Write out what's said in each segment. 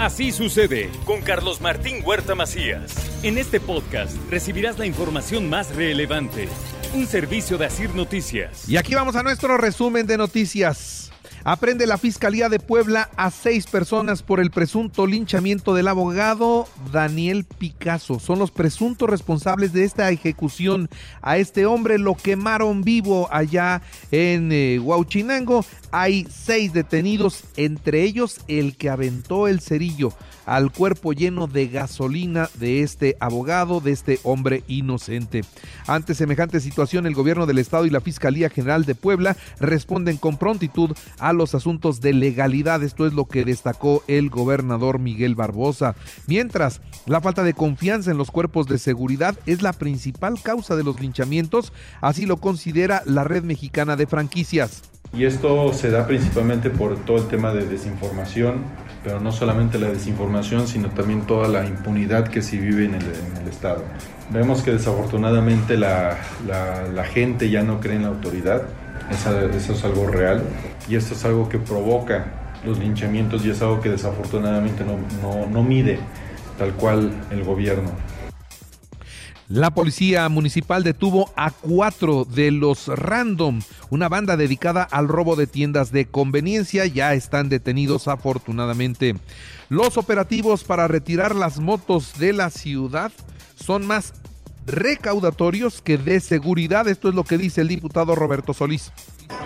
Así sucede con Carlos Martín Huerta Macías. En este podcast recibirás la información más relevante. Un servicio de Asir Noticias. Y aquí vamos a nuestro resumen de noticias. Aprende la Fiscalía de Puebla a seis personas por el presunto linchamiento del abogado Daniel Picasso. Son los presuntos responsables de esta ejecución. A este hombre lo quemaron vivo allá en eh. Hay seis detenidos, entre ellos el que aventó el cerillo al cuerpo lleno de gasolina de este abogado, de este hombre inocente. Ante semejante situación, el gobierno del estado y la Fiscalía General de Puebla responden con prontitud a los asuntos de legalidad. Esto es lo que destacó el gobernador Miguel Barbosa. Mientras, la falta de confianza en los cuerpos de seguridad es la principal causa de los linchamientos, así lo considera la Red Mexicana de Franquicias. Y esto se da principalmente por todo el tema de desinformación, pero no solamente la desinformación, sino también toda la impunidad que se vive en el, Estado. Vemos que desafortunadamente la, gente ya no cree en la autoridad, eso, es algo real, y esto es algo que provoca los linchamientos y es algo que desafortunadamente no, no mide tal cual el gobierno. La policía municipal detuvo a cuatro de los Random, una banda dedicada al robo de tiendas de conveniencia. Ya están detenidos afortunadamente. Los operativos para retirar las motos de la ciudad son más recaudatorios que de seguridad. Esto es lo que dice el diputado Roberto Solís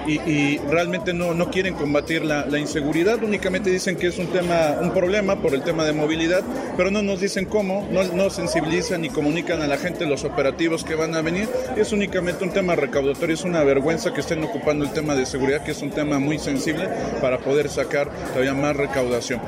y, realmente no, no, quieren combatir la, inseguridad, únicamente dicen que es un tema, un problema por el tema de movilidad, pero no nos dicen cómo, no, no sensibilizan ni comunican a la gente los operativos que van a venir. Es únicamente un tema recaudatorio, es una vergüenza que estén ocupando el tema de seguridad, que es un tema muy sensible para poder sacar todavía más recaudación.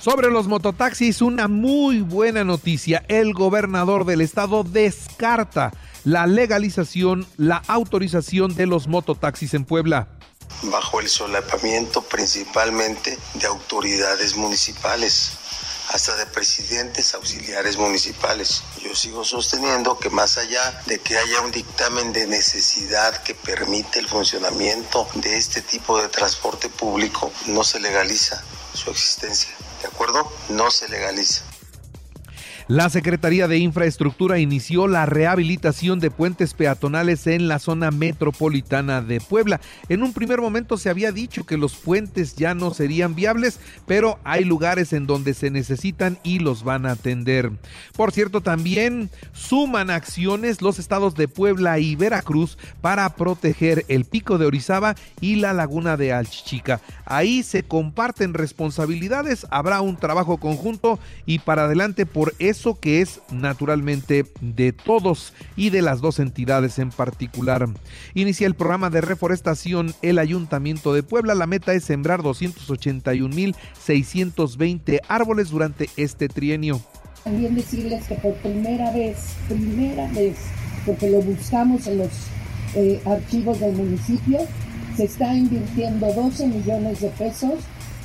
Sobre los mototaxis, una muy buena noticia. El gobernador del estado descarta la legalización, la autorización de los mototaxis en Puebla bajo el solapamiento principalmente de autoridades municipales, hasta de presidentes auxiliares municipales. Yo sigo sosteniendo que más allá de que haya un dictamen de necesidad que permite el funcionamiento de este tipo de transporte público, no se legaliza su existencia. ¿De acuerdo? No se legaliza. La Secretaría de Infraestructura inició la rehabilitación de puentes peatonales en la zona metropolitana de Puebla. En un primer momento se había dicho que los puentes ya no serían viables, pero hay lugares en donde se necesitan y los van a atender. Por cierto, también suman acciones los estados de Puebla y Veracruz para proteger el pico de Orizaba y la laguna de Alchichica. Ahí se comparten responsabilidades, habrá un trabajo conjunto y para adelante por eso que es naturalmente de todos y de las dos entidades en particular. Inicia el programa de reforestación el Ayuntamiento de Puebla. La meta es sembrar 281.620 árboles durante este trienio. También decirles que por primera vez, primera vez, porque lo buscamos en los eh, archivos del municipio, se está invirtiendo 12 millones de pesos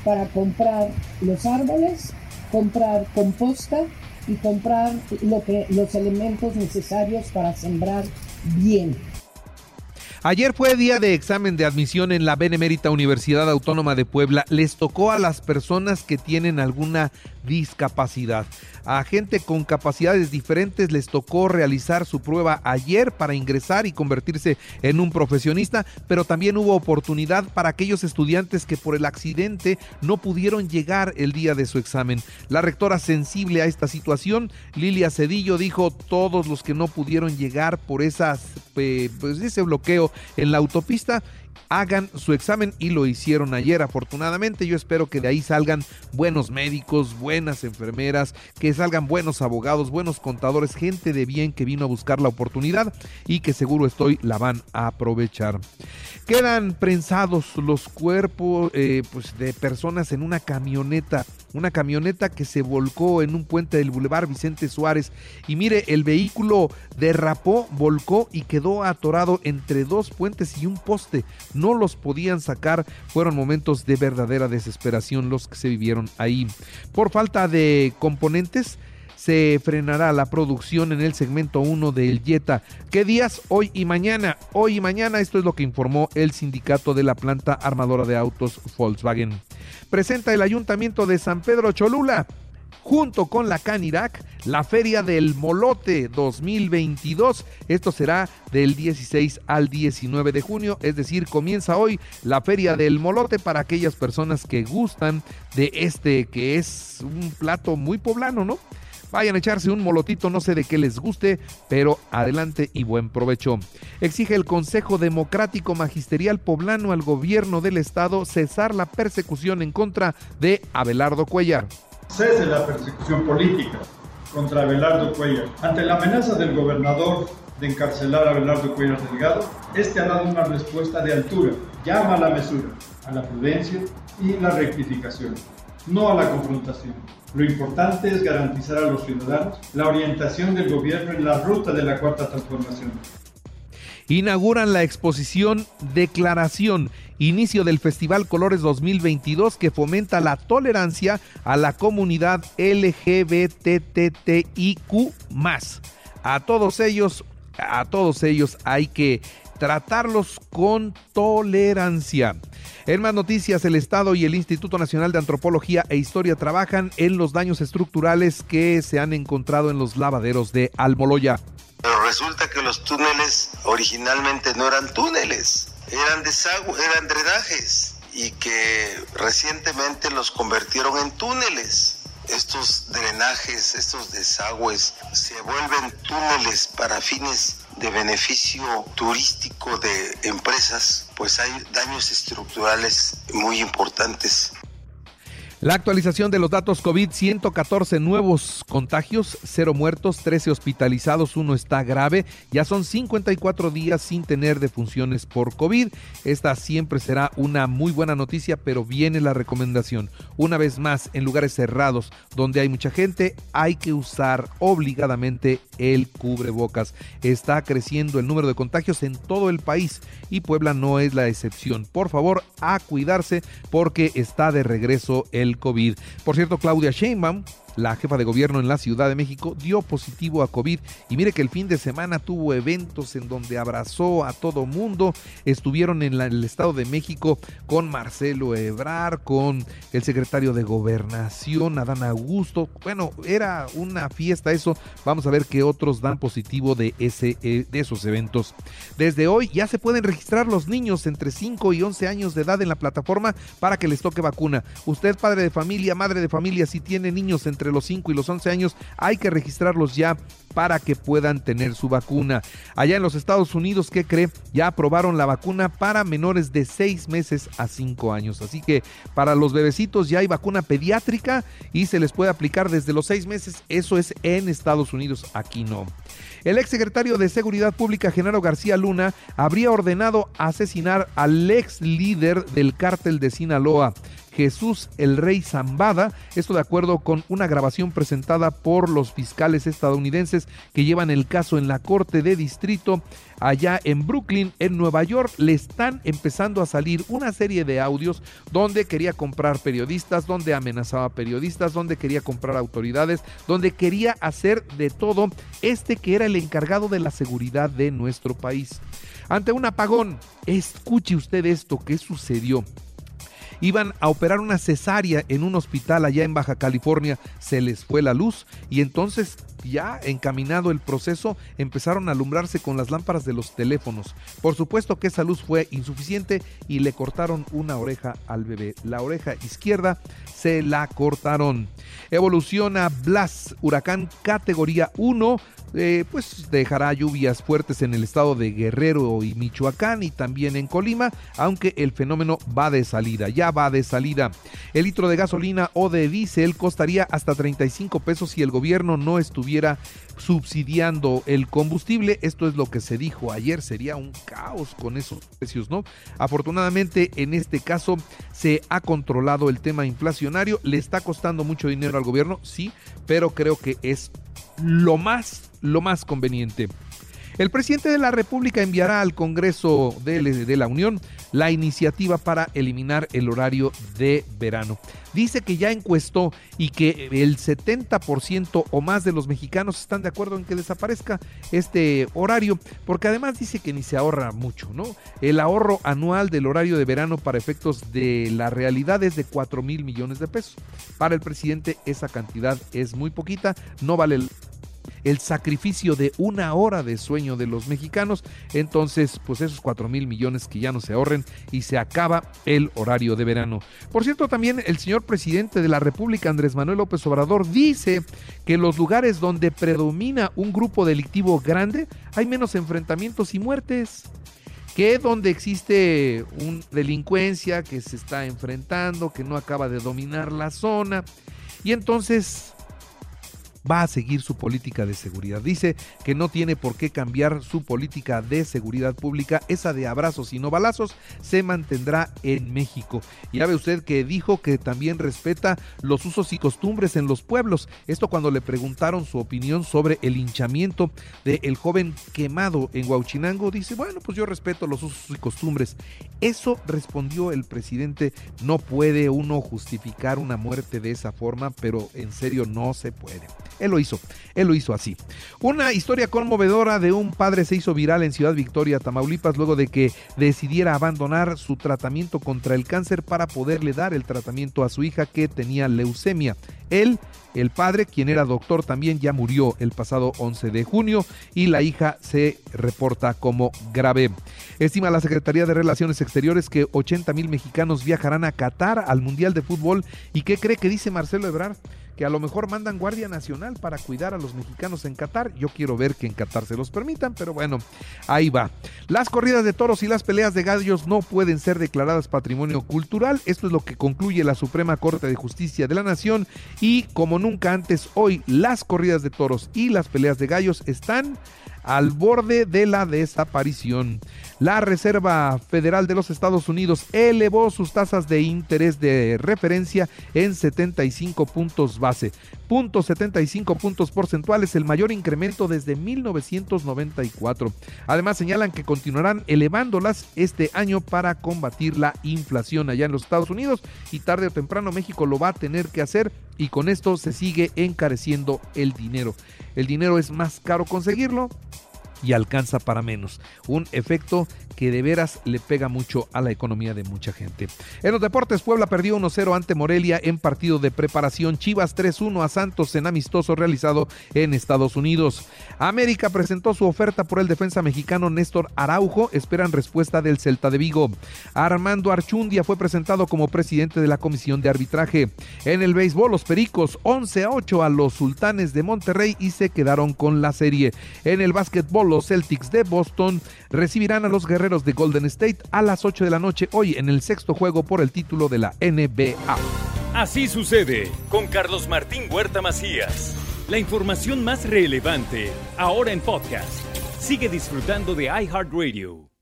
para comprar los árboles, comprar composta y comprar lo que, los elementos necesarios para sembrar bien. Ayer fue día de examen de admisión en la Benemérita Universidad Autónoma de Puebla. Les tocó a las personas que tienen alguna discapacidad. A gente con capacidades diferentes les tocó realizar su prueba ayer para ingresar y convertirse en un profesionista, pero también hubo oportunidad para aquellos estudiantes que por el accidente no pudieron llegar el día de su examen. La rectora sensible a esta situación, Lilia Cedillo, dijo todos los que no pudieron llegar por esas, pues ese bloqueo en la autopista hagan su examen y lo hicieron ayer. Afortunadamente yo espero que de ahí salgan buenos médicos, buenas enfermeras, que salgan buenos abogados, buenos contadores, gente de bien que vino a buscar la oportunidad y que seguro estoy la van a aprovechar. Quedan prensados los cuerpos eh, pues de personas en una camioneta una camioneta que se volcó en un puente del Boulevard Vicente Suárez. Y mire, el vehículo derrapó, volcó y quedó atorado entre dos puentes y un poste. No los podían sacar. Fueron momentos de verdadera desesperación los que se vivieron ahí. Por falta de componentes, se frenará la producción en el segmento 1 del Jetta. ¿Qué días? Hoy y mañana. Hoy y mañana, esto es lo que informó el sindicato de la planta armadora de autos Volkswagen. Presenta el ayuntamiento de San Pedro Cholula junto con la Canirac, la Feria del Molote 2022. Esto será del 16 al 19 de junio, es decir, comienza hoy la Feria del Molote para aquellas personas que gustan de este que es un plato muy poblano, ¿no? Vayan a echarse un molotito, no sé de qué les guste, pero adelante y buen provecho. Exige el Consejo Democrático Magisterial Poblano al gobierno del estado cesar la persecución en contra de Abelardo Cuellar. Cese la persecución política contra Abelardo Cuellar. Ante la amenaza del gobernador de encarcelar a Abelardo Cuellar Delgado, este ha dado una respuesta de altura. Llama a la mesura, a la prudencia y la rectificación, no a la confrontación. Lo importante es garantizar a los ciudadanos la orientación del gobierno en la ruta de la cuarta transformación. Inauguran la exposición Declaración, inicio del Festival Colores 2022 que fomenta la tolerancia a la comunidad LGBTTIQ+. A todos ellos, a todos ellos hay que tratarlos con tolerancia. En más noticias, el Estado y el Instituto Nacional de Antropología e Historia trabajan en los daños estructurales que se han encontrado en los lavaderos de Almoloya. Pero resulta que los túneles originalmente no eran túneles, eran desagües, eran drenajes y que recientemente los convirtieron en túneles. Estos drenajes, estos desagües se vuelven túneles para fines de beneficio turístico de empresas, pues hay daños estructurales muy importantes. La actualización de los datos COVID, 114 nuevos contagios, 0 muertos, 13 hospitalizados, uno está grave. Ya son 54 días sin tener defunciones por COVID. Esta siempre será una muy buena noticia, pero viene la recomendación. Una vez más, en lugares cerrados donde hay mucha gente, hay que usar obligadamente el cubrebocas. Está creciendo el número de contagios en todo el país y Puebla no es la excepción. Por favor, a cuidarse porque está de regreso el COVID. Por cierto, Claudia Sheinbaum la jefa de gobierno en la Ciudad de México, dio positivo a COVID. Y mire que el fin de semana tuvo eventos en donde abrazó a todo mundo. Estuvieron en el Estado de México con Marcelo Ebrar, con el secretario de Gobernación, Adán Augusto. Bueno, era una fiesta eso. Vamos a ver qué otros dan positivo de, ese, eh, de esos eventos. Desde hoy ya se pueden registrar los niños entre 5 y 11 años de edad en la plataforma para que les toque vacuna. Usted, padre de familia, madre de familia, si tiene niños entre entre los 5 y los 11 años, hay que registrarlos ya para que puedan tener su vacuna. Allá en los Estados Unidos, ¿qué cree? Ya aprobaron la vacuna para menores de 6 meses a 5 años. Así que para los bebecitos ya hay vacuna pediátrica y se les puede aplicar desde los 6 meses. Eso es en Estados Unidos, aquí no. El ex secretario de Seguridad Pública, Genaro García Luna, habría ordenado asesinar al ex líder del cártel de Sinaloa. Jesús el Rey Zambada, esto de acuerdo con una grabación presentada por los fiscales estadounidenses que llevan el caso en la Corte de Distrito allá en Brooklyn, en Nueva York, le están empezando a salir una serie de audios donde quería comprar periodistas, donde amenazaba periodistas, donde quería comprar autoridades, donde quería hacer de todo este que era el encargado de la seguridad de nuestro país. Ante un apagón, escuche usted esto que sucedió Iban a operar una cesárea en un hospital allá en Baja California, se les fue la luz y entonces ya encaminado el proceso, empezaron a alumbrarse con las lámparas de los teléfonos. Por supuesto que esa luz fue insuficiente y le cortaron una oreja al bebé. La oreja izquierda se la cortaron. Evoluciona Blas, huracán categoría 1, eh, pues dejará lluvias fuertes en el estado de Guerrero y Michoacán y también en Colima, aunque el fenómeno va de salida, ya va de salida. El litro de gasolina o de diésel costaría hasta 35 pesos si el gobierno no estuviera subsidiando el combustible. Esto es lo que se dijo ayer, sería un caos con esos precios, ¿no? Afortunadamente en este caso se ha controlado el tema inflacionario, le está costando mucho dinero al gobierno, sí, pero creo que es lo más, lo más conveniente. El presidente de la República enviará al Congreso de, la Unión la iniciativa para eliminar el horario de verano. Dice que ya encuestó y que el 70% o más de los mexicanos están de acuerdo en que desaparezca este horario, porque además dice que ni se ahorra mucho, ¿no? El ahorro anual del horario de verano para efectos de la realidad es de 4 mil millones de pesos. Para el presidente esa cantidad es muy poquita, no vale el sacrificio de una hora de sueño de los mexicanos. Entonces, pues esos 4 mil millones que ya no se ahorren y se acaba el horario de verano. Por cierto, también el señor presidente de la República, Andrés Manuel López Obrador, dice que los lugares donde predomina un grupo delictivo grande hay menos enfrentamientos y muertes que donde existe una delincuencia que se está enfrentando, que no acaba de dominar la zona. Y entonces va a seguir su política de seguridad. Dice que no tiene por qué cambiar su política de seguridad pública, esa de abrazos y no balazos, se mantendrá en México. Ya ve usted que dijo que también respeta los usos y costumbres en los pueblos. Esto cuando le preguntaron su opinión sobre el hinchamiento del joven quemado en Huauchinango, dice, bueno, pues yo respeto los usos y costumbres. Eso respondió el presidente, no puede uno justificar una muerte de esa forma, pero en serio no se puede. Él lo hizo, él lo hizo así. Una historia conmovedora de un padre se hizo viral en Ciudad Victoria, Tamaulipas, luego de que decidiera abandonar su tratamiento contra el cáncer para poderle dar el tratamiento a su hija que tenía leucemia. Él, el padre, quien era doctor, también ya murió el pasado 11 de junio y la hija se reporta como grave. Estima la Secretaría de Relaciones Exteriores que 80 mil mexicanos viajarán a Qatar al Mundial de Fútbol. ¿Y qué cree que dice Marcelo Ebrard? Que a lo mejor mandan Guardia Nacional para cuidar a los mexicanos en Qatar. Yo quiero ver que en Qatar se los permitan, pero bueno, ahí va. Las corridas de toros y las peleas de gallos no pueden ser declaradas patrimonio cultural. Esto es lo que concluye la Suprema Corte de Justicia de la Nación y como nunca antes hoy las corridas de toros y las peleas de gallos están al borde de la desaparición. La Reserva Federal de los Estados Unidos elevó sus tasas de interés de referencia en 75 puntos base. Punto 75 puntos porcentuales, el mayor incremento desde 1994. Además señalan que continuarán elevándolas este año para combatir la inflación allá en los Estados Unidos y tarde o temprano México lo va a tener que hacer y con esto se sigue encareciendo el dinero. El dinero es más caro conseguirlo, y alcanza para menos. Un efecto que de veras le pega mucho a la economía de mucha gente. En los deportes, Puebla perdió 1-0 ante Morelia en partido de preparación. Chivas 3-1 a Santos en amistoso realizado en Estados Unidos. América presentó su oferta por el defensa mexicano Néstor Araujo. Esperan respuesta del Celta de Vigo. Armando Archundia fue presentado como presidente de la comisión de arbitraje. En el béisbol, los Pericos 11 a 8 a los Sultanes de Monterrey y se quedaron con la serie. En el básquetbol, los Celtics de Boston recibirán a los guerreros de Golden State a las 8 de la noche hoy en el sexto juego por el título de la NBA. Así sucede con Carlos Martín Huerta Macías. La información más relevante ahora en podcast. Sigue disfrutando de iHeartRadio.